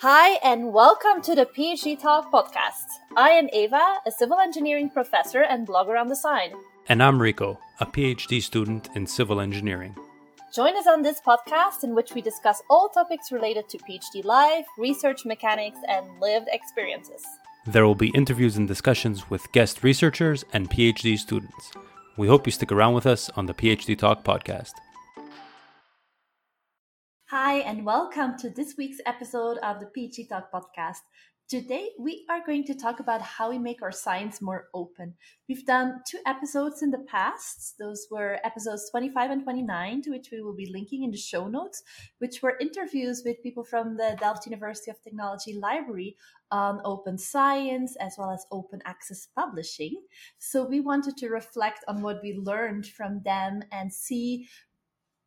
Hi, and welcome to the PhD Talk podcast. I am Eva, a civil engineering professor and blogger on the side. And I'm Rico, a PhD student in civil engineering. Join us on this podcast in which we discuss all topics related to PhD life, research mechanics, and lived experiences. There will be interviews and discussions with guest researchers and PhD students. We hope you stick around with us on the PhD Talk podcast. Hi, and welcome to this week's episode of the PhD Talk podcast. Today, we are going to talk about how we make our science more open. We've done two episodes in the past. Those were episodes 25 and 29, to which we will be linking in the show notes, which were interviews with people from the Delft University of Technology Library on open science as well as open access publishing. So, we wanted to reflect on what we learned from them and see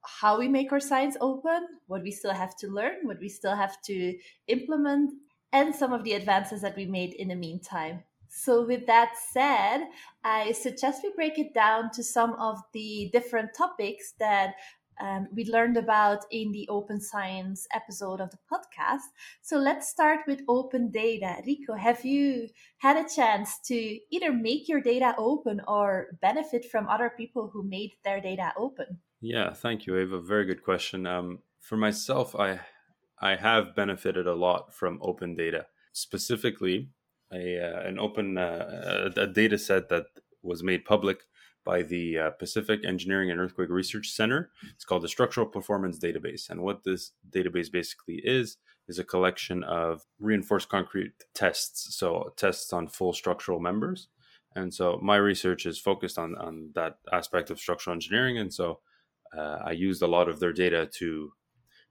how we make our science open, what we still have to learn, what we still have to implement, and some of the advances that we made in the meantime. So, with that said, I suggest we break it down to some of the different topics that um, we learned about in the open science episode of the podcast. So, let's start with open data. Rico, have you had a chance to either make your data open or benefit from other people who made their data open? Yeah, thank you, Eva. Very good question. Um, for myself, I I have benefited a lot from open data, specifically a uh, an open uh, a, data set that was made public by the uh, Pacific Engineering and Earthquake Research Center. It's called the Structural Performance Database, and what this database basically is is a collection of reinforced concrete tests, so tests on full structural members. And so my research is focused on on that aspect of structural engineering, and so uh, I used a lot of their data to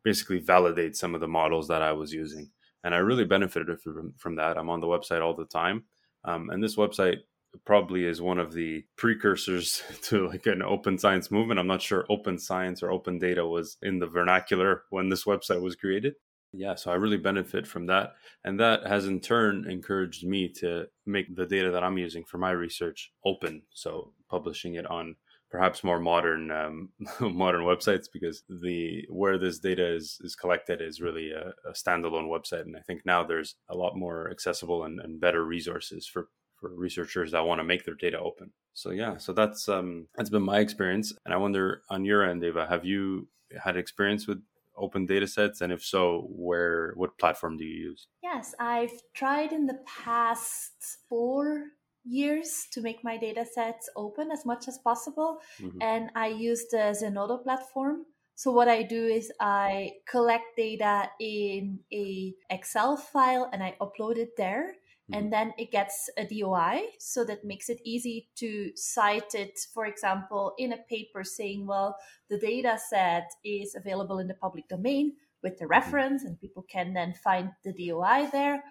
basically validate some of the models that I was using. And I really benefited from, from that. I'm on the website all the time. Um, and this website probably is one of the precursors to like an open science movement. I'm not sure open science or open data was in the vernacular when this website was created. Yeah, so I really benefit from that. And that has in turn encouraged me to make the data that I'm using for my research open. So publishing it on perhaps more modern um, modern websites because the where this data is is collected is really a, a, standalone website. And i think now there's a lot more accessible and, and better resources for for researchers that want to make their data open. So yeah so that's um that's been my experience. And i wonder on your end eva have you had experience with open data sets? And if so where what platform do you use? Yes i've tried in the past four years to make my data sets open as much as possible. Mm-hmm. And I use the Zenodo platform. So what I do is I collect data in a Excel file and I upload it there. Mm-hmm. And then it gets a DOI. So that makes it easy to cite it, for example, in a paper saying, well, the data set is available in the public domain with the reference and people can then find the DOI there.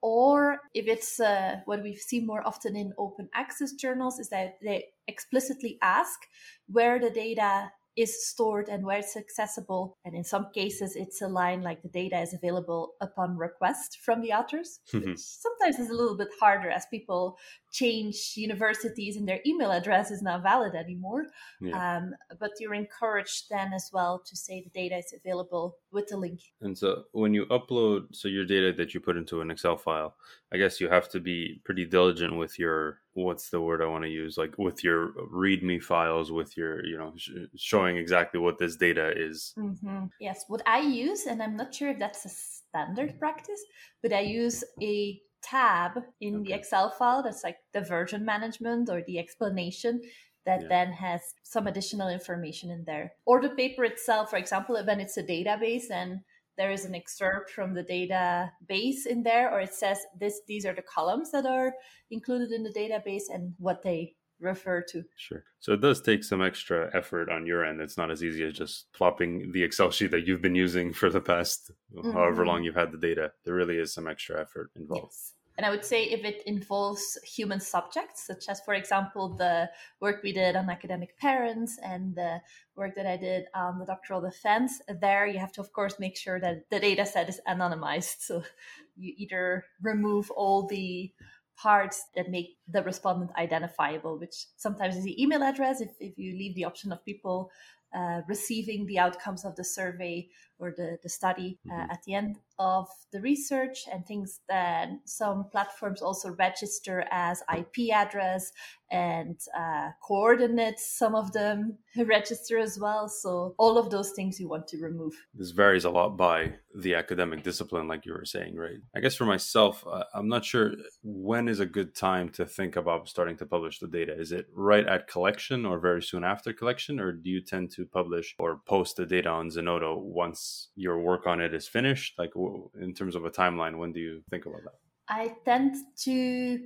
Or if it's uh, what we see more often in open access journals is that they explicitly ask where the data is stored and where it's accessible. And in some cases, it's a line like the data is available upon request from the authors, mm-hmm. which sometimes is a little bit harder as people change universities and their email address is not valid anymore. Yeah. Um, but you're encouraged then as well to say the data is available with the link. And so when you upload, so your data that you put into an Excel file, I guess you have to be pretty diligent with your what's the word I want to use? Like with your README files, with your, you know, sh- showing exactly what this data is. Mm-hmm. Yes. What I use, and I'm not sure if that's a standard practice, but I use a tab in okay. the Excel file that's like the version management or the explanation that yeah. then has some additional information in there. Or the paper itself, for example, when it's a database and there is an excerpt from the database in there, or it says this these are the columns that are included in the database and what they refer to. Sure. So it does take some extra effort on your end. It's not as easy as just plopping the Excel sheet that you've been using for the past mm-hmm. however long you've had the data. There really is some extra effort involved. Yes. And I would say if it involves human subjects, such as, for example, the work we did on academic parents and the work that I did on the doctoral defense, there you have to, of course, make sure that the data set is anonymized. So you either remove all the parts that make the respondent identifiable, which sometimes is the email address if, if you leave the option of people uh, receiving the outcomes of the survey or the, the study uh, Mhm. at the end of the research and things that some platforms also register as IP address and uh, coordinates. Some of them register as well. So all of those things you want to remove. this varies a lot by the academic discipline like you were saying right i guess for myself uh, i'm not sure when is a good time to think about starting to publish the data? Is it right at collection or very soon after collection or do you tend to publish or post the data on zenodo once your work on it is finished? Like in terms of a timeline when do you think about that I tend to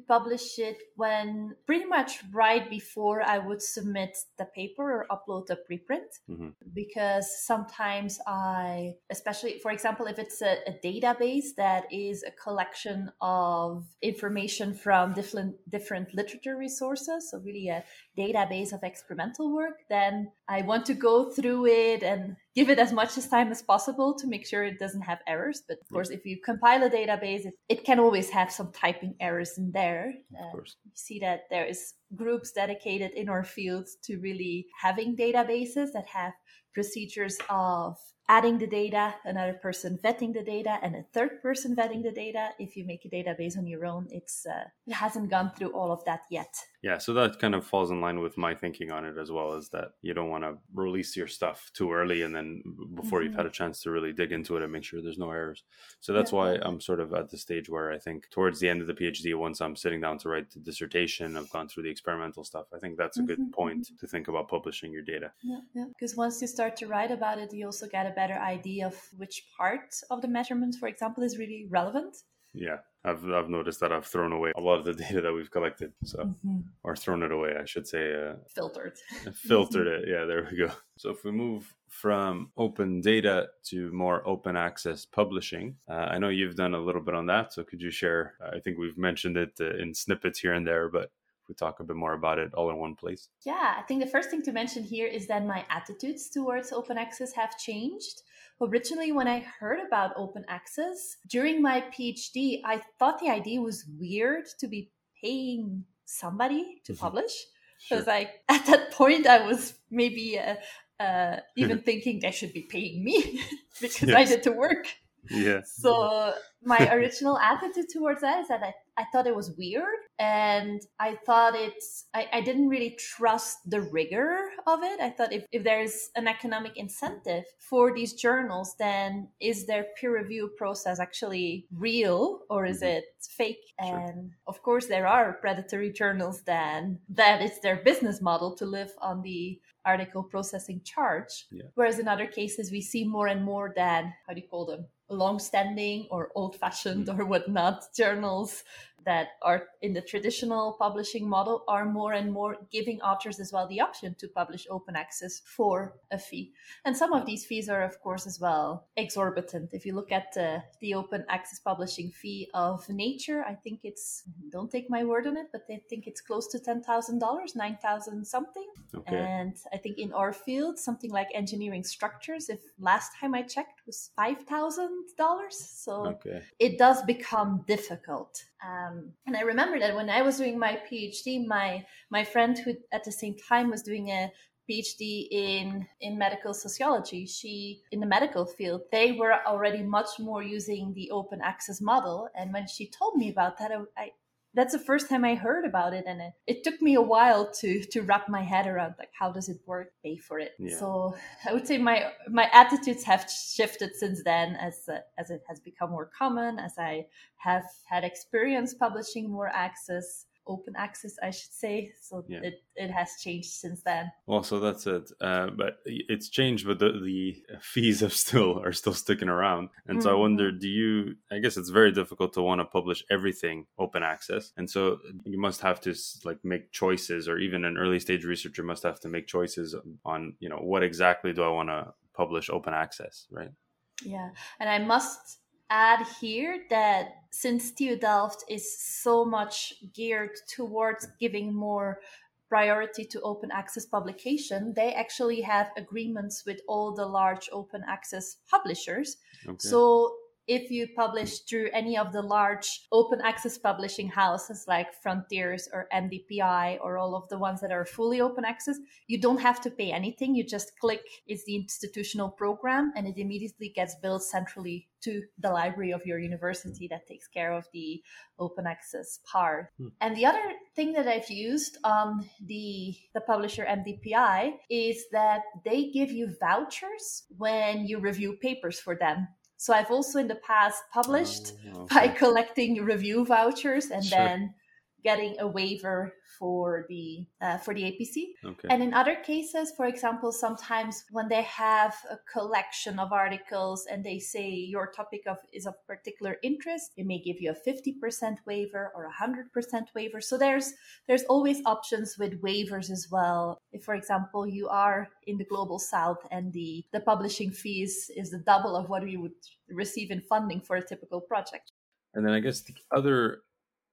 publish it when pretty much right before I would submit the paper or upload the preprint Mhm. because sometimes I, especially for example, if it's a, a database that is a collection of information from different different literature resources, so really a database of experimental work, then I want to go through it and give it as much as time as possible to make sure it doesn't have errors. But of course, if you compile a database, it, it can always have some typing errors in there. of Uh, course you see that there is groups dedicated in our field to really having databases that have procedures of adding the data, another person vetting the data, and a third person vetting the data. If you make a database on your own, it's uh, it hasn't gone through all of that yet. yeah so that kind of falls in line with my thinking on it as well is that you don't want to release your stuff too early and then before you've Mhm. had a chance to really dig into it and make sure there's no errors so that's Yeah. why i'm sort of at the stage where i think towards the end of the phd once i'm sitting down to write the dissertation i've gone through the experimental stuff i think that's a good Mhm, point to think about publishing your data Yeah, yeah. Because once you start to write about it, you also get a better idea of which part of the measurement, for example, is really relevant. yeah i've, I've noticed that i've thrown away a lot of the data that we've collected so or thrown it away i should say uh, Filtered. filtered it. Yeah, there we go. So if we move from open data to more open access publishing, uh, I know you've done a little bit on that. So could you share? I think we've mentioned it uh, in snippets here and there, but we talk a bit more about it all in one place. Yeah, I think the first thing to mention here is that my attitudes towards open access have changed. Originally, when I heard about open access during my PhD, I thought the idea was weird to be paying somebody to Mhm. publish. Sure. Because like at that point, I was maybe uh, uh, even thinking they should be paying me because I did the work. Yeah. So my original attitude towards that is that I, I thought it was weird and I thought it's I, I didn't really trust the rigor of it. I thought if, if there's an economic incentive for these journals, then is their peer review process actually real or is Mhm. it fake? Sure. And of course there are predatory journals then that it's their business model to live on the article processing charge. Yeah. Whereas in other cases we see more and more than how do you call them? Long-standing or old-fashioned mm. or whatnot journals that are in the traditional publishing model are more and more giving authors as well the option to publish open access for a fee. And some of these fees are, of course, as well exorbitant. If you look at the, the open access publishing fee of Nature, I think it's, don't take my word on it, but I think it's close to $10,000, 9,000 something. Okay. And I think in our field, something like engineering structures, if last time I checked, was five thousand dollars. So Okay. it does become difficult. Um, and I remember that when I was doing my PhD, my my friend who at the same time was doing a PhD in in medical sociology, she in the medical field, they were already much more using the open access model. And when she told me about that, I, I that's the first time I heard about it, and it, it took me a while to to wrap my head around like how does it work, pay for it. Yeah. So I would say my my attitudes have shifted since then, as uh, as it has become more common, as I have had experience publishing more access, open access, I should say. So Yeah. it it has changed since then. Well, so that's it. Uh, but it's changed, but the, the fees have still are still sticking around. And so I Mhm. wonder, do you? I guess it's very difficult to want to publish everything open access, and so you must have to like make choices, or even an early stage researcher must have to make choices on you know what exactly do I want to publish open access, right? Yeah, and I must add here that since TU Delft is so much geared towards giving more priority to open access publication, they actually have agreements with all the large open access publishers. Okay. So if you publish through any of the large open access publishing houses like Frontiers or MDPI or all of the ones that are fully open access, you don't have to pay anything. You just click it's the institutional program and it immediately gets billed centrally to the library of your university that takes care of the open access part. Hmm. And the other thing that I've used on the the publisher MDPI is that they give you vouchers when you review papers for them. So I've also in the past published oh, okay. by collecting review vouchers and sure. then getting a waiver for the uh, for the APC. Okay. And in other cases, for example, sometimes when they have a collection of articles and they say your topic of is of particular interest, they may give you a 50% waiver or a 100% waiver. So there's there's always options with waivers as well. If for example, you are in the global south and the the publishing fees is the double of what we would receive in funding for a typical project. And then I guess the other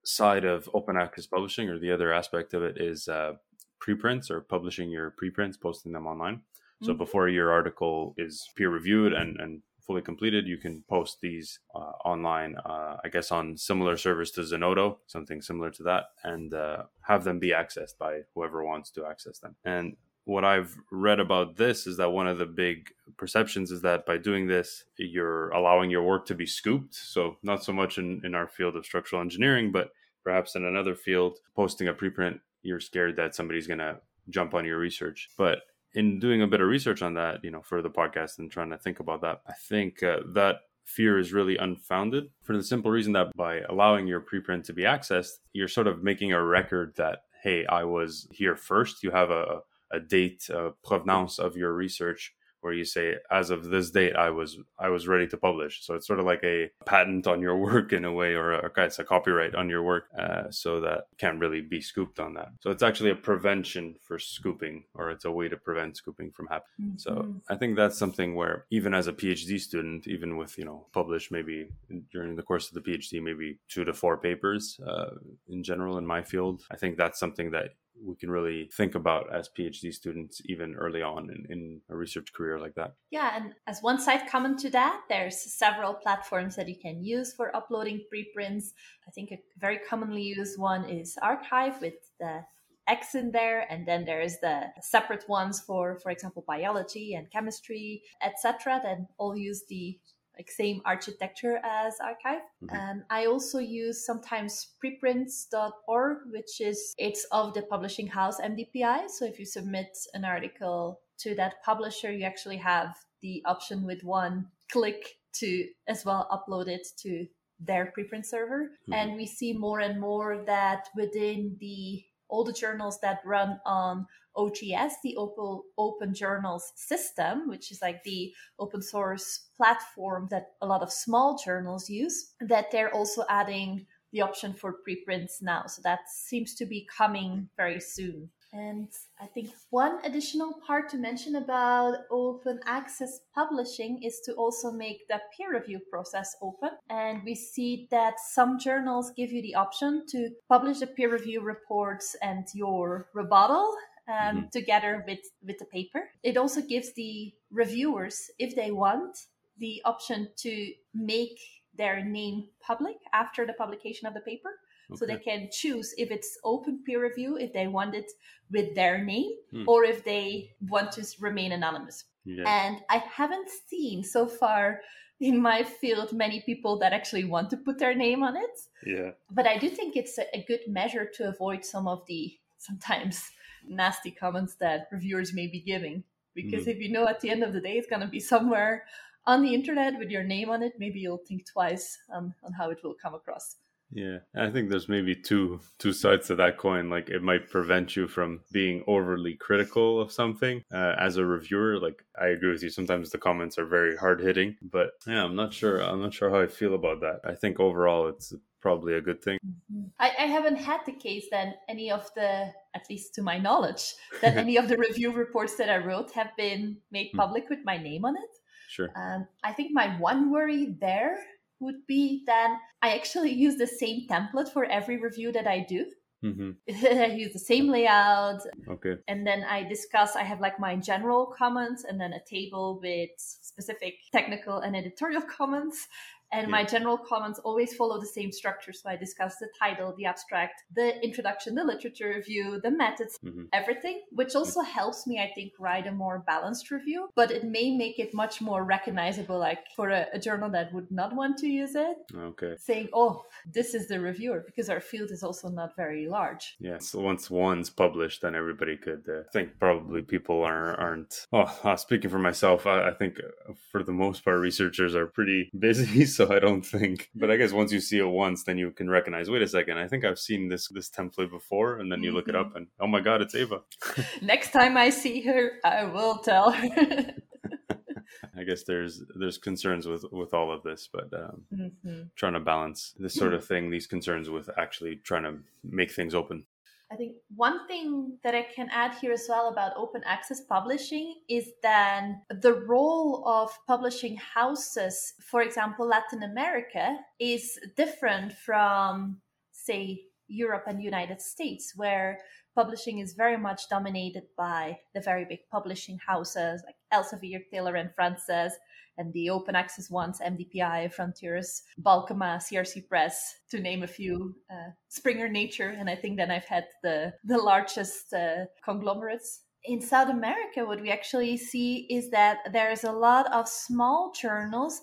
side of open access publishing or the other aspect of it is uh, preprints or publishing your preprints posting them online mm-hmm. so before your article is peer reviewed and, and fully completed you can post these uh, online uh, i guess on similar servers to zenodo something similar to that and uh, have them be accessed by whoever wants to access them and what I've read about this is that one of the big perceptions is that by doing this, you're allowing your work to be scooped. So, not so much in, in our field of structural engineering, but perhaps in another field, posting a preprint, you're scared that somebody's going to jump on your research. But in doing a bit of research on that, you know, for the podcast and trying to think about that, I think uh, that fear is really unfounded for the simple reason that by allowing your preprint to be accessed, you're sort of making a record that, hey, I was here first. You have a, a date uh, provenance of your research where you say as of this date i was i was ready to publish so it's sort of like a patent on your work in a way or a, it's a copyright on your work uh, so that can't really be scooped on that so it's actually a prevention for scooping or it's a way to prevent scooping from happening mm-hmm. so i think that's something where even as a phd student even with you know published maybe during the course of the phd maybe two to four papers uh, in general in my field i think that's something that we can really think about as PhD students even early on in, in, a research career like that. Yeah, and as one side comment to that, there's several platforms that you can use for uploading preprints. I think a very commonly used one is arXiv with the X in there, and then there's the separate ones for, for example, biology and chemistry, etc. That all use the like same architecture as arXiv Mm-hmm. And I also use sometimes preprints.org, which is it's of the publishing house MDPI. So if you submit an article to that publisher, you actually have the option with one click to as well upload it to their preprint server. Mm-hmm. And we see more and more that within the all the journals that run on OJS, the Open, Open Journals system, which is like the open source platform that a lot of small journals use, that they're also adding the option for preprints now. So that seems to be coming very soon. And I think one additional part to mention about open access publishing is to also make the peer review process open. And we see that some journals give you the option to publish the peer review reports and your rebuttal um, mm-hmm. together with, with the paper. It also gives the reviewers, if they want, the option to make their name public after the publication of the paper. Okay. So they can choose if it's open peer review, if they want it with their name, hmm. or if they want to remain anonymous. Yeah. And I haven't seen so far in my field many people that actually want to put their name on it. Yeah. But I do think it's a, good measure to avoid some of the sometimes nasty comments that reviewers may be giving. Because mm. if you know at the end of the day it's going to be somewhere on the internet with your name on it, maybe you'll think twice on, on how it will come across. Yeah, I think there's maybe two two sides to that coin. Like it might prevent you from being overly critical of something uh, as a reviewer. Like I agree with you. Sometimes the comments are very hard hitting, but yeah, I'm not sure. I'm not sure how I feel about that. I think overall it's probably a good thing. Mm-hmm. I, I, haven't had the case that any of the, at least to my knowledge, that any of the review reports that I wrote have been made hmm. public with my name on it. Sure. Um, I think my one worry there would be then I actually use the same template for every review that I do. Mm-hmm. I use the same layout. Okay. And then I discuss, I have like my general comments and then a table with specific technical and editorial comments. And my general comments always follow the same structure. So I discuss the title, the abstract, the introduction, the literature review, the methods, Mhm. everything, which also helps me, I think, write a more balanced review. But it may make it much more recognizable, like for a, a journal that would not want to use it, Okay. saying, oh, this is the reviewer, because our field is also not very large. Yeah. So once one's published, then everybody could. Uh, think probably people are, aren't. Oh, uh, speaking for myself, I, I think uh, for the most part, researchers are pretty busy. So I don't think. But I guess once you see it once, then you can recognize. Wait a second. I think I've seen this this template before, and then you look it up, and oh my god, it's Ava. Next time I see her, I will tell her. I guess there's there's concerns with with all of this, but um, Mhm. trying to balance this sort of thing, these concerns with actually trying to make things open. I think one thing that I can add here as well about open access publishing is then the role of publishing houses, for example, Latin America, is different from, say, Europe and United States, where publishing is very much dominated by the very big publishing houses like Elsevier, Taylor and Francis, and the open access ones, MDPI, Frontiers, Balkema, CRC Press, to name a few, uh, Springer Nature, and I think then I've had the, the largest uh, conglomerates. In South America, what we actually see is that there's a lot of small journals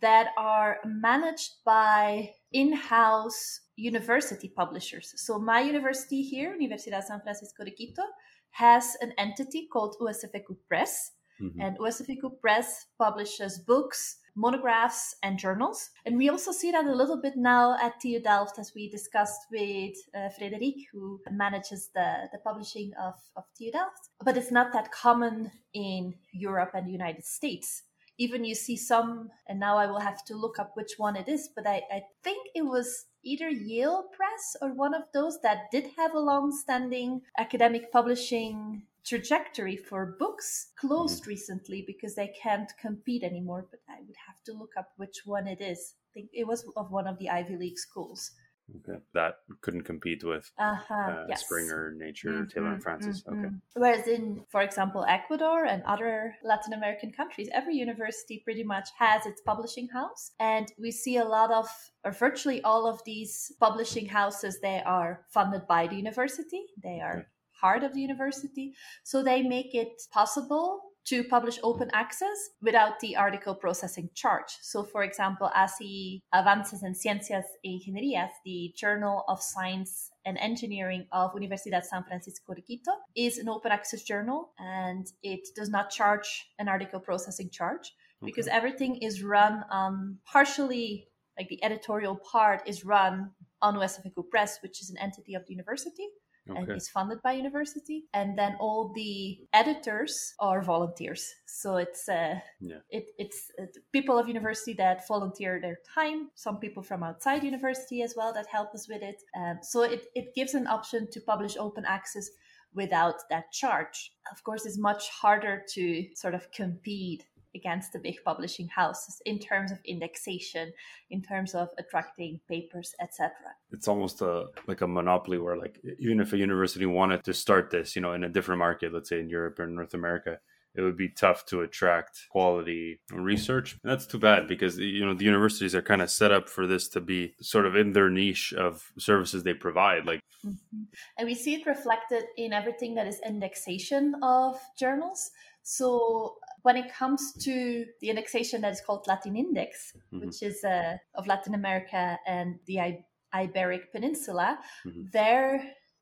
that are managed by in-house university publishers. So my university here, Universidad San Francisco de Quito, has an entity called USFQ Press, Mhm. and USFQ Press publishes books, monographs, and journals. And we also see that a little bit now at TU Delft, as we discussed with uh, Frederic, who manages the, the publishing of, of TU Delft. But it's not that common in Europe and the United States. Even you see some, and now I will have to look up which one it is, but I, I think it was either Yale Press or one of those that did have a long standing academic publishing trajectory for books closed mm-hmm. recently because they can't compete anymore. But I would have to look up which one it is. I think it was of one of the Ivy League schools. Okay. That couldn't compete with Uh-huh, uh, yes. Springer, Nature, Taylor, and Francis. mhm. Okay. Whereas in, for example, Ecuador and other Latin American countries, every university pretty much has its publishing house. And we see a lot of, or virtually all of these publishing houses, they are funded by the university. They are Okay. part of the university. So they make it possible to publish open access without the article processing charge. So, for example, ACI Avances en Ciencias e Ingenierías, the Journal of Science and Engineering of Universidad San Francisco de Quito, is an open access journal and it does not charge an article processing charge because everything is run on partially, like the editorial part is run on USFQ Press, which is an entity of the university and Okay. is funded by university and then all the editors are volunteers so it's uh, Yeah. it, it's uh, people of university that volunteer their time some people from outside university as well that help us with it um, so it, it gives an option to publish open access without that charge of course it's much harder to sort of compete against the big publishing houses in terms of indexation in terms of attracting papers etc It's almost a like a monopoly where like even if a university wanted to start this, you know, in a different market, let's say in Europe or North America, it would be tough to attract quality research. And that's too bad because you know the universities are kind of set up for this to be sort of in their niche of services they provide. Like Mhm. And we see it reflected in everything that is indexation of journals. So when it comes to the indexation that is called Latindex, Mhm. which is uh, of Latin America and the I- Iberic Peninsula, Mhm. there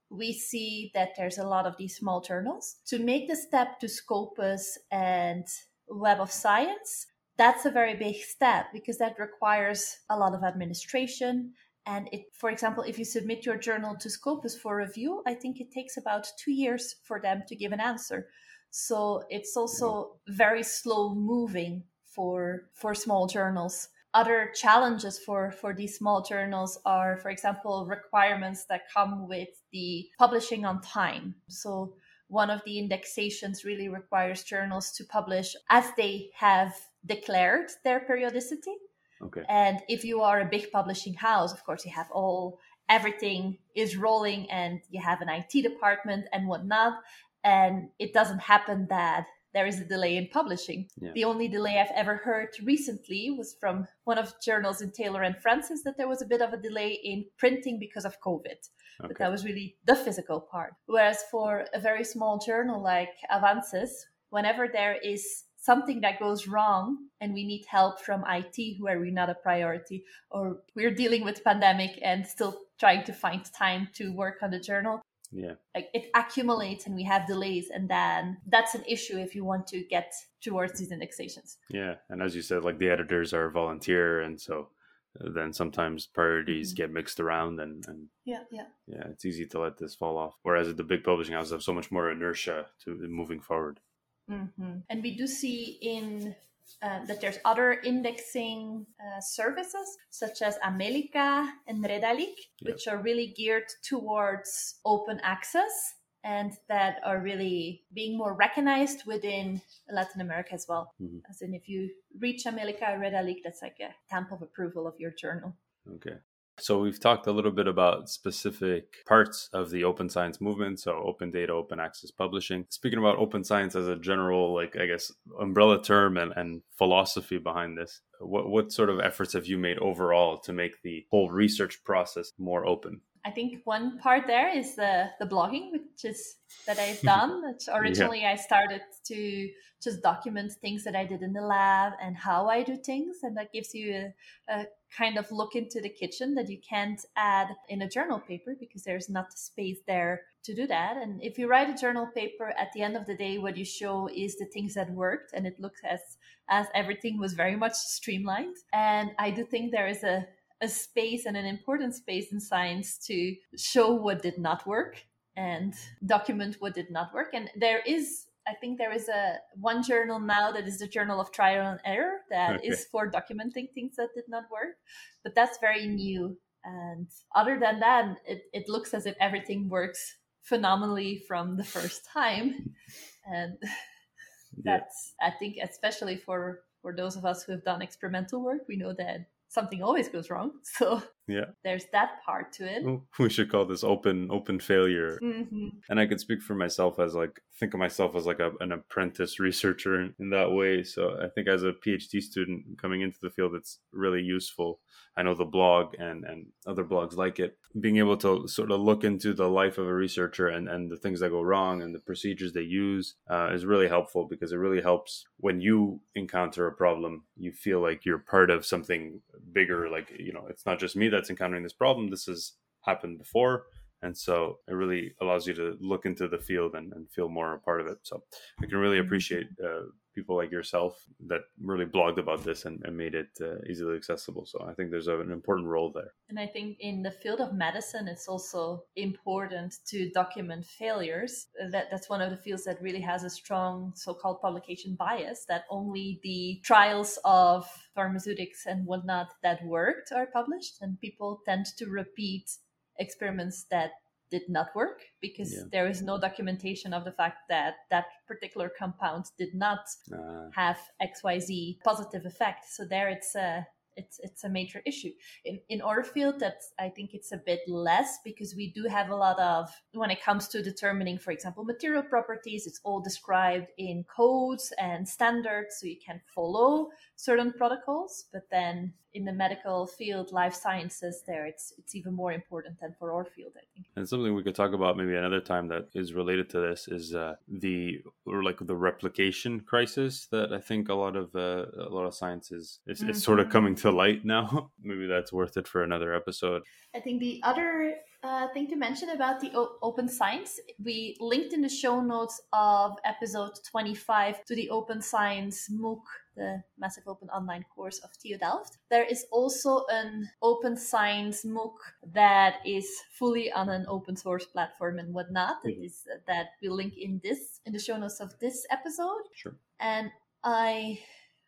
we see that there's a lot of these small journals. To make the step to Scopus and Web of Science, that's a very big step because that requires a lot of administration. And it, for example, if you submit your journal to Scopus for review, I think it takes about two years for them to give an answer. So it's also mm-hmm. very slow moving for for small journals. Other challenges for for these small journals are, for example, requirements that come with the publishing on time. So one of the indexations really requires journals to publish as they have declared their periodicity. okay, And if you are a big publishing house, of course, you have all everything is rolling and you have an IT department and whatnot. And it doesn't happen that there is a delay in publishing. Yeah. The only delay I've ever heard recently was from one of the journals in Taylor and Francis that there was a bit of a delay in printing because of COVID. But that was really the physical part. Whereas for a very small journal like Avances, whenever there is something that goes wrong and we need help from IT, where we're not a priority, or we're dealing with pandemic and still trying to find time to work on the journal, Yeah. like it accumulates and we have delays and then that's an issue if you want to get towards these indexations Yeah. And as you said, like the editors are volunteer. And so uh, then sometimes priorities Mhm. get mixed around and, and yeah yeah yeah, it's easy to let this fall off. Whereas at the big publishing houses have so much more inertia to moving forward. hmm and we do see in uh, that there's other indexing uh, services such as Amelica and Redalyc, Yep. which are really geared towards open access and that are really being more recognized within Latin America as well. Mhm. As in, if you reach Amelica or Redalyc, that's like a stamp of approval of your journal. Okay. So we've talked a little bit about specific parts of the open science movement, so open data, open access publishing. Speaking about open science as a general, like I guess, umbrella term and, and philosophy behind this, what what sort of efforts have you made overall to make the whole research process more open? I think one part there is the the blogging, which is that I've done. Originally I started to just document things that I did in the lab and how I do things, and that gives you a, a kind of look into the kitchen that you can't add in a journal paper because there's not the space there to do that. And if you write a journal paper, at the end of the day, what you show is the things that worked, and it looks as as everything was very much streamlined. And I do think there is a a space and an important space in science to show what did not work and document what did not work. And there is, I think, there is a one journal now that is the Journal of Trial and Error that is Okay. for documenting things that did not work, but that's very new. And other than that, it, it looks as if everything works phenomenally from the first time. And Yeah. that's, I think, especially for for those of us who have done experimental work, we know that something always goes wrong. So Yeah. there's that part to it. We should call this open open failure. hmm and I can speak for myself as like think of myself as like a, an apprentice researcher in, in that way. So I think as a PhD student coming into the field, it's really useful. I know the blog and and other blogs like it, being able to sort of look into the life of a researcher and and the things that go wrong and the procedures they use uh, is really helpful because it really helps when you encounter a problem. You feel like you're part of something bigger. Like you know, it's not just me that's encountering this problem. This has happened before. And so it really allows you to look into the field and, and feel more a part of it. So i can really appreciate uh, people like yourself that really blogged about this and, and made it uh, easily accessible so i think there's a, an important role there And I think in the field of medicine, it's also important to document failures. That that's one of the fields that really has a strong so-called publication bias. That only the trials of pharmaceutics and whatnot that worked are published, and people tend to repeat experiments that did not work because Yeah. there is no documentation of the fact that that particular compound did not uh, have XYZ positive effect. So there it's a it's it's a major issue. In in our field that I think it's a bit less because we do have a lot of when it comes to determining, for example, material properties, it's all described in codes and standards so you can follow certain protocols. But then in the medical field, life sciences, there it's it's even more important than for our field, I think. and something we could talk about maybe another time that is related to this is uh, the or like the replication crisis that i think a lot of uh, a lot of science is it's, it's sort of Mhm. coming to light now maybe that's worth it for another episode I think the other uh, thing to mention about the o- open science, we linked in the show notes of episode 25 to the Open Science MOOC, the massive open online course of TU Delft. There is also an open science MOOC that is fully on an open source platform and whatnot. That Mhm. is that we link in this in the show notes of this episode sure and I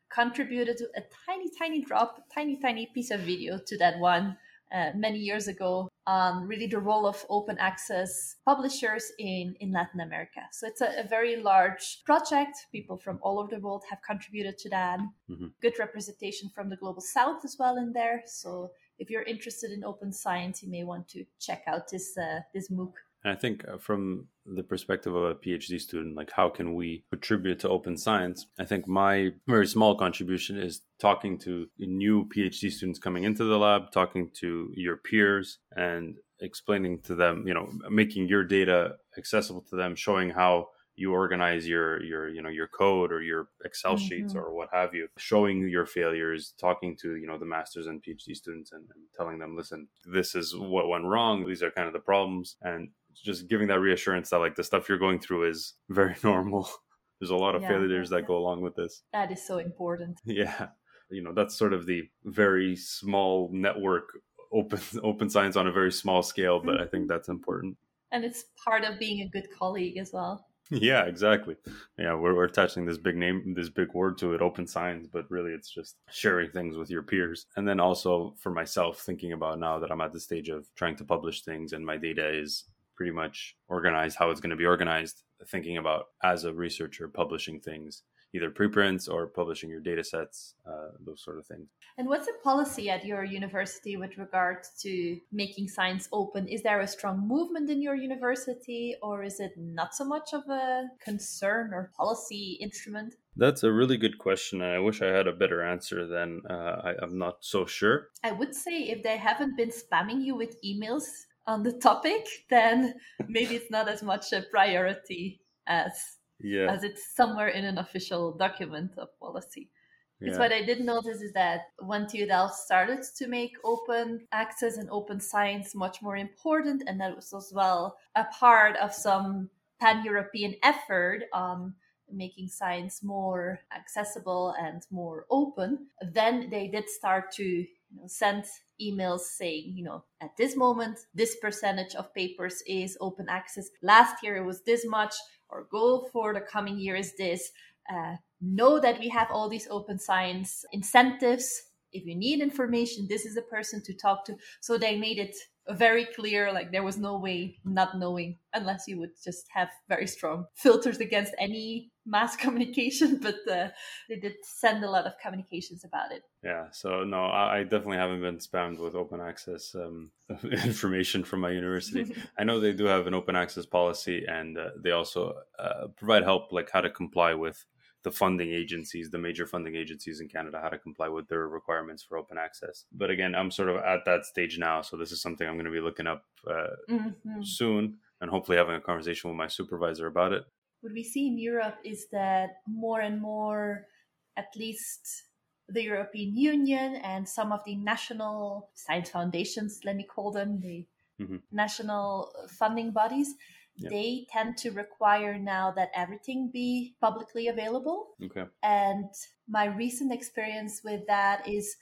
contributed a tiny, tiny drop, tiny, tiny piece of video to that one uh, many years ago on really the role of open access publishers in, in Latin America. So it's a, a very large project. People from all over the world have contributed to that. Mhm. Good representation from the global south as well in there. So if you're interested in open science, you may want to check out this uh, this MOOC. And I think uh, from the perspective of a PhD student, like how can we contribute to open science? I think my very small contribution is talking to new PhD students coming into the lab, talking to your peers, and explaining to them, you know, making your data accessible to them, showing how you organize your your you know your code or your excel mm-hmm. sheets or what have you showing your failures talking to you know the masters and phd students and, and, telling them listen this is what went wrong these are kind of the problems and just giving that reassurance that like the stuff you're going through is very normal. There's a lot of yeah, failures that yeah. go along with this. That is so important. Yeah. You know that's sort of the very small network open open science on a very small scale but i think mm-hmm. that's important. And it's part of being a good colleague as well. Yeah exactly. Yeah we're, we're attaching this big name this big word to it open science but really it's just sharing things with your peers. And then also for myself thinking about now that i'm at the stage of trying to publish things and my data is pretty much organized how it's going to be organized thinking about as a researcher publishing things either preprints or publishing your data sets, uh, those sort of things. And what's the policy at your university with regards to making science open? Is there a strong movement in your university, or is it not so much of a concern or policy instrument? That's a really good question, and I wish I had a better answer. Then uh, I, I'm not so sure. I would say if they haven't been spamming you with emails on the topic, then maybe it's not as much a priority as yeah. as it's somewhere in an official document of policy. Because yeah. what I did notice is that when TU Delft started to make open access and open science much more important, and that was as well a part of some pan European effort on making science more accessible and more open, then they did start to you know, send emails saying, you know, at this moment, this percentage of papers is open access. Last year it was this much our goal for the coming year is this uh, know that we have all these open science incentives if you need information this is the person to talk to. So they made it very clear like there was no way not knowing unless you would just have very strong filters against any mass communication but uh, they did send a lot of communications about it. Yeah so no i definitely haven't been spammed with open access um, information from my university. I know they do have an open access policy and uh, they also uh, provide help like how to comply with the funding agencies, the major funding agencies in Canada, how to comply with their requirements for open access. But again, I'm sort of at that stage now, so this is something I'm going to be looking up uh, mm-hmm. soon, and hopefully having a conversation with my supervisor about it. What we see in Europe is that more and more, at least the European Union and some of the national science foundations, let me call them, the mm-hmm. national funding bodies, they tend to require now that everything be publicly available. Okay. And my recent experience with that is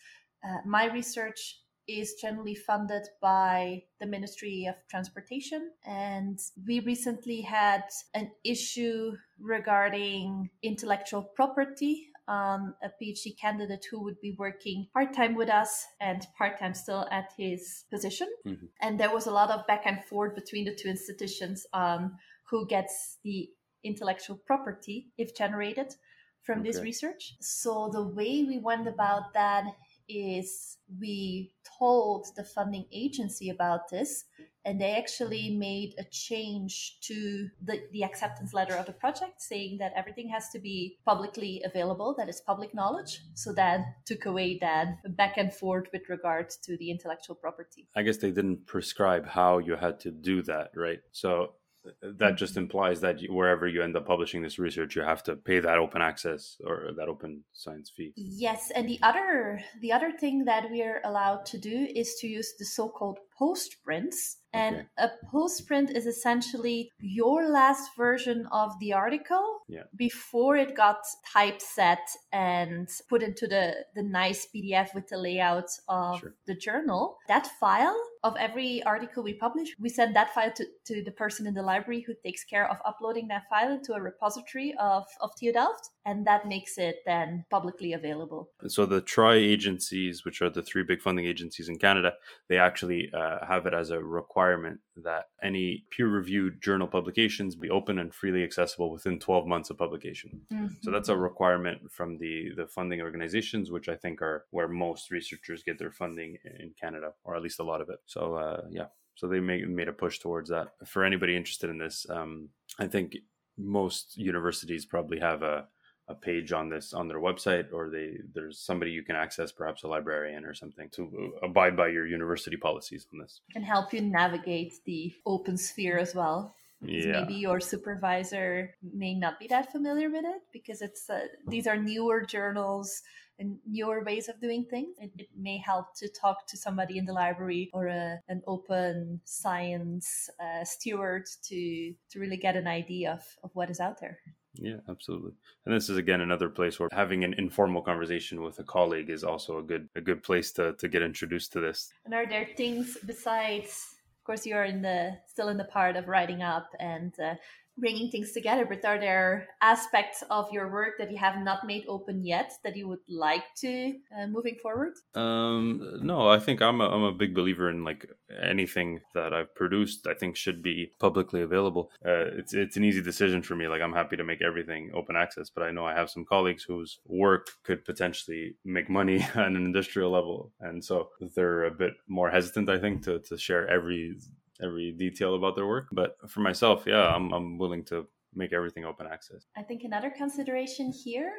uh, my research is generally funded by the Ministry of Transportation. And we recently had an issue regarding intellectual property um, a PhD candidate who would be working part time with us and part time still at his position. Mm-hmm. And there was a lot of back and forth between the two institutions on who gets the intellectual property if generated from okay. this research. So the way we went about that is we told the funding agency about this and they actually made a change to the, the acceptance letter of the project saying that everything has to be publicly available that is public knowledge. So that took away that back and forth with regard to the intellectual property. I guess they didn't prescribe how you had to do that right? So that mm-hmm. just implies that you, wherever you end up publishing this research you have to pay that open access or that open science fee. Yes and the other the other thing that we are allowed to do is to use the so-called postprints and okay. a postprint is essentially your last version of the article yeah. before it got typeset and put into the, the nice PDF with the layout of sure. the journal. That file of every article we publish, we send that file to, to the person in the library who takes care of uploading that file into a repository of, of TU Delft. And that makes it then publicly available. So the TRI agencies, which are the three big funding agencies in Canada, they actually uh, have it as a requirement that any peer reviewed journal publications be open and freely accessible within 12 months of publication. Mm-hmm. So that's a requirement from the, the funding organizations, which I think are where most researchers get their funding in Canada, or at least a lot of it. So, uh, yeah. So they made made a push towards that. For anybody interested in this, um, I think most universities probably have a a page on this on their website or they there's somebody you can access perhaps a librarian or something to abide by your university policies on this and help you navigate the open sphere as well yeah. maybe your supervisor may not be that familiar with it because it's uh, these are newer journals and newer ways of doing things. It, it, may help to talk to somebody in the library or a, an open science uh, steward to to really get an idea of, of what is out there. Yeah, absolutely. And this is again another place where having an informal conversation with a colleague is also a good a good place to to get introduced to this. And are there things besides of course you're in the still in the part of writing up and uh, bringing things together but are there aspects of your work that you have not made open yet that you would like to uh, moving forward? Um no i think i'm a, I'm a big believer in like anything that i've produced i think should be publicly available. Uh, it's it's an easy decision for me like i'm happy to make everything open access but i know i have some colleagues whose work could potentially make money at an industrial level and so they're a bit more hesitant i think to, to share every every detail about their work. But for myself, yeah, I'm, I'm willing to make everything open access. I think another consideration here,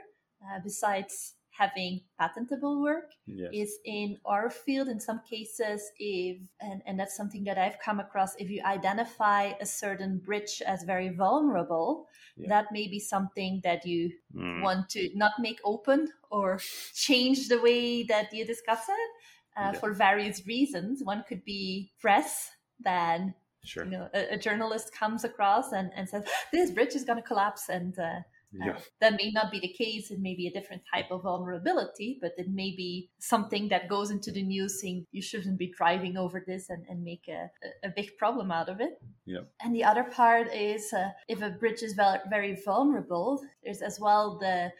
uh, besides having patentable work, yes. is in our field, in some cases, if, and, and that's something that I've come across, if you identify a certain bridge as very vulnerable, yeah. that may be something that you mm. want to not make open or change the way that you discuss it. Uh, yeah. For various reasons, one could be press then sure. you know a, a, journalist comes across and, and says this bridge is going to collapse and uh, yeah. uh, that may not be the case it may be a different type of vulnerability but it may be something that goes into the news saying you shouldn't be driving over this and, and make a, a big problem out of it yeah. and the other part is uh, if a bridge is very vulnerable there's as well the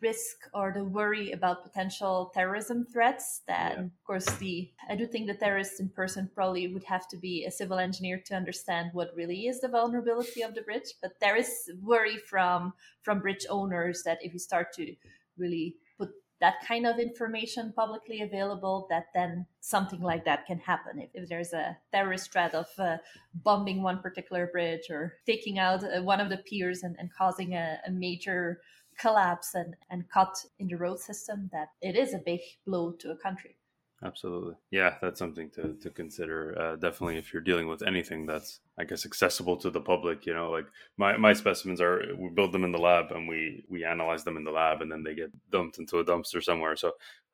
risk or the worry about potential terrorism threats then yeah. of course the i do think the terrorist in person probably would have to be a civil engineer to understand what really is the vulnerability of the bridge but there is worry from from bridge owners that if you start to really put that kind of information publicly available that then something like that can happen if, if there's a terrorist threat of uh, bombing one particular bridge or taking out uh, one of the piers and, and causing a, a major collapse and, and cut in the road system, that it is a big blow to a country. Absolutely. Yeah, that's something to, to consider. Uh, definitely, if you're dealing with anything that's, I guess, accessible to the public, you know, like my, my specimens are, we build them in the lab and we, we analyze them in the lab and then they get dumped into a dumpster somewhere. So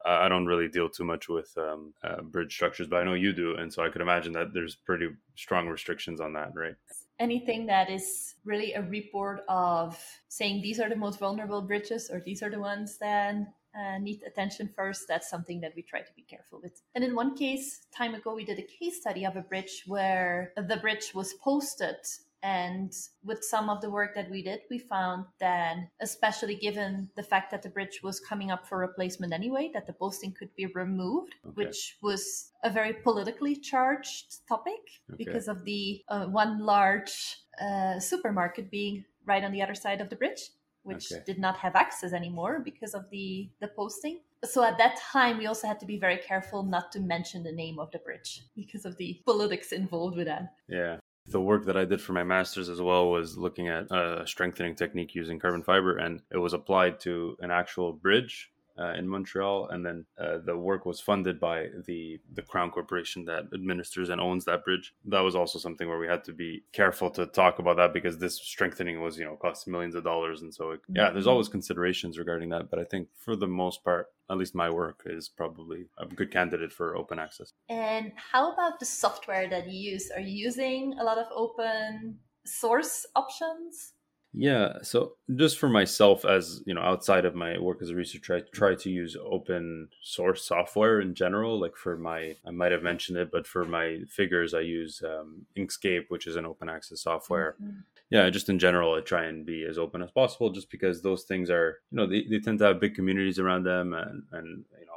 uh, I don't really deal too much with um, uh, bridge structures, but I know you do. And so I could imagine that there's pretty strong restrictions on that, right? Anything that is really a report of saying these are the most vulnerable bridges or these are the ones that uh, need attention first, that's something that we try to be careful with. And in one case, time ago, we did a case study of a bridge where the bridge was posted and with some of the work that we did, we found that, especially given the fact that the bridge was coming up for replacement anyway, that the posting could be removed, okay. which was a very politically charged topic okay. because of the uh, one large uh, supermarket being right on the other side of the bridge which okay. did not have access anymore because of the the posting so at that time we also had to be very careful not to mention the name of the bridge because of the politics involved with that yeah the work that I did for my master's as well was looking at a strengthening technique using carbon fiber, and it was applied to an actual bridge uh, in Montreal, and then uh, the work was funded by the the Crown Corporation that administers and owns that bridge. That was also something where we had to be careful to talk about that because this strengthening was you know cost millions of dollars, and so it, yeah, there's always considerations regarding that. But I think for the most part, at least my work is probably a good candidate for open access. And how about the software that you use? Are you using a lot of open source options? Yeah, so just for myself, as you know, outside of my work as a researcher, I try to use open source software in general. Like for my, I might have mentioned it, but for my figures, I use um, Inkscape, which is an open access software. Mm-hmm. Yeah, just in general, I try and be as open as possible, just because those things are, you know, they, they tend to have big communities around them, and and you know,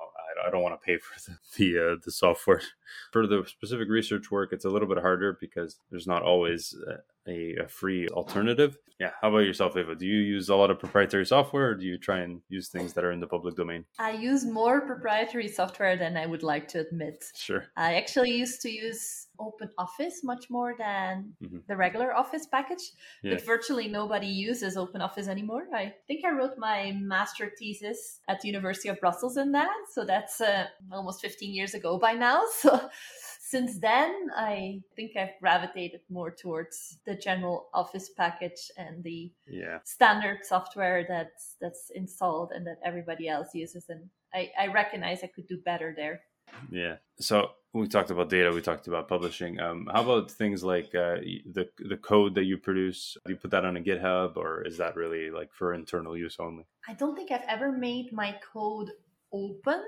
I I don't want to pay for the the, uh, the, software for the specific research work. It's a little bit harder because there's not always uh, a, a, free alternative. Yeah. How about yourself, Eva? Do you use a lot of proprietary software or do you try and use things that are in the public domain? I use more proprietary software than I would like to admit. Sure. I actually used to use Open Office much more than mm-hmm. the regular Office package, yeah. but virtually nobody uses Open Office anymore. I think I wrote my master thesis at the University of Brussels in that, so that's uh, almost 15 years ago by now. So since then, I think I've gravitated more towards the general Office package and the yeah. standard software that's that's installed and that everybody else uses. And I, I recognize I could do better there. Yeah. So we talked about data. We talked about publishing. Um, how about things like uh, the the code that you produce? Do you put that on a GitHub, or is that really like for internal use only? I don't think I've ever made my code open.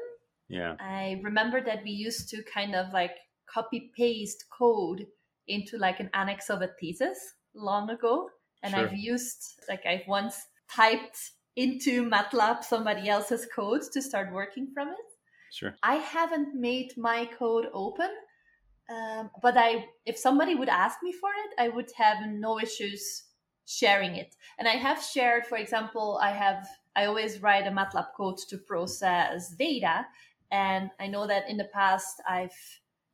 Yeah. I remember that we used to kind of like copy paste code into like an annex of a thesis long ago. And sure. I've used, like, I've once typed into MATLAB somebody else's code to start working from it. Sure. I haven't made my code open, um, but I, if somebody would ask me for it, I would have no issues sharing it. And I have shared, for example, I have, I always write a MATLAB code to process data. And I know that in the past I've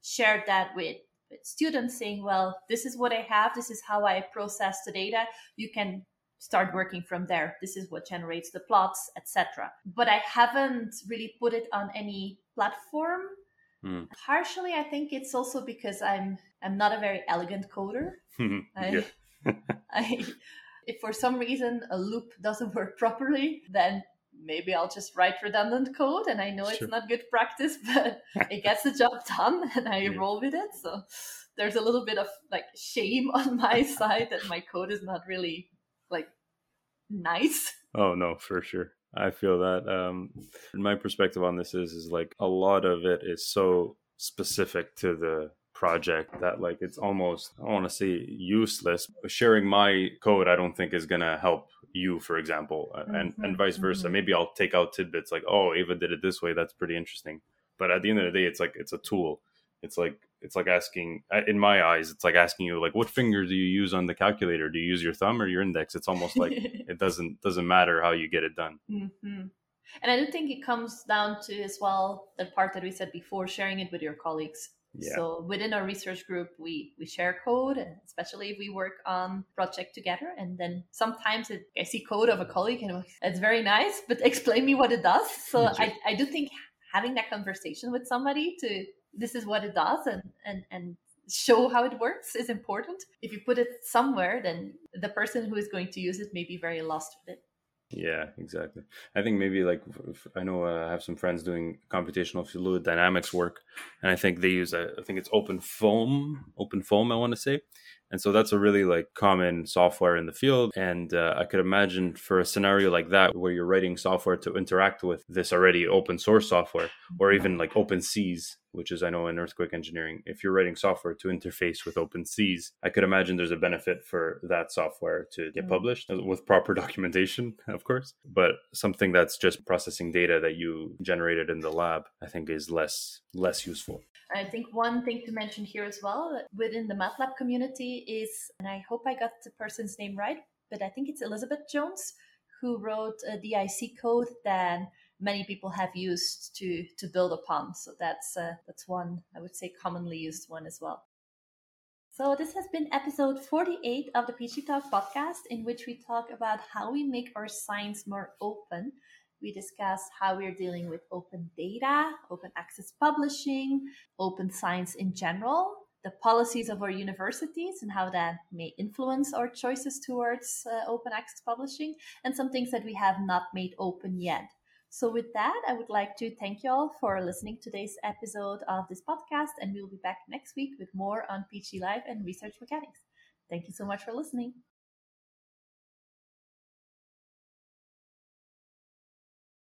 shared that with, with students saying, well, this is what I have. This is how I process the data. You can start working from there. This is what generates the plots, etc. But I haven't really put it on any platform. Mm. Partially, I think it's also because I'm I'm not a very elegant coder. I, I, if for some reason a loop doesn't work properly, then maybe I'll just write redundant code. And I know sure. it's not good practice, but it gets the job done and I yeah. roll with it. So there's a little bit of like shame on my side that my code is not really like nice. Oh no, for sure. I feel that. Um, my perspective on this is is like a lot of it is so specific to the project that like it's almost I want to say useless. Sharing my code, I don't think is gonna help you, for example, mm-hmm. and and vice versa. Mm-hmm. Maybe I'll take out tidbits like, oh, Eva did it this way. That's pretty interesting. But at the end of the day, it's like it's a tool. It's like it's like asking in my eyes it's like asking you like what finger do you use on the calculator do you use your thumb or your index it's almost like it doesn't doesn't matter how you get it done mm-hmm. and i do think it comes down to as well the part that we said before sharing it with your colleagues yeah. So within our research group, we we share code, and especially if we work on project together. And then sometimes it, I see code of a colleague and it's very nice, but explain me what it does. So I, I do think having that conversation with somebody to this is what it does and and and show how it works is important. If you put it somewhere, then the person who is going to use it may be very lost with it. Yeah, exactly. I think maybe like I know uh, I have some friends doing computational fluid dynamics work, and I think they use a, I think it's Open Foam, Open Foam, I want to say, and so that's a really like common software in the field. And uh, I could imagine for a scenario like that where you're writing software to interact with this already open source software, or even like OpenSees, which is I know in earthquake engineering, if you're writing software to interface with OpenSees, I could imagine there's a benefit for that software to get mm-hmm. published with proper documentation, of course. But something that's just processing data that you generated in the lab, I think is less less useful. I think one thing to mention here as well within the MATLAB community is, and I hope I got the person's name right, but I think it's Elizabeth Jones who wrote a DIC code that many people have used to to build upon. So that's uh, that's one I would say commonly used one as well. So this has been episode 48 of the PhD Talk podcast, in which we talk about how we make our science more open we discuss how we're dealing with open data, open access publishing, open science in general, the policies of our universities and how that may influence our choices towards uh, open access publishing, and some things that we have not made open yet. So, with that, I would like to thank you all for listening to today's episode of this podcast, and we'll be back next week with more on PhD Live and research mechanics. Thank you so much for listening.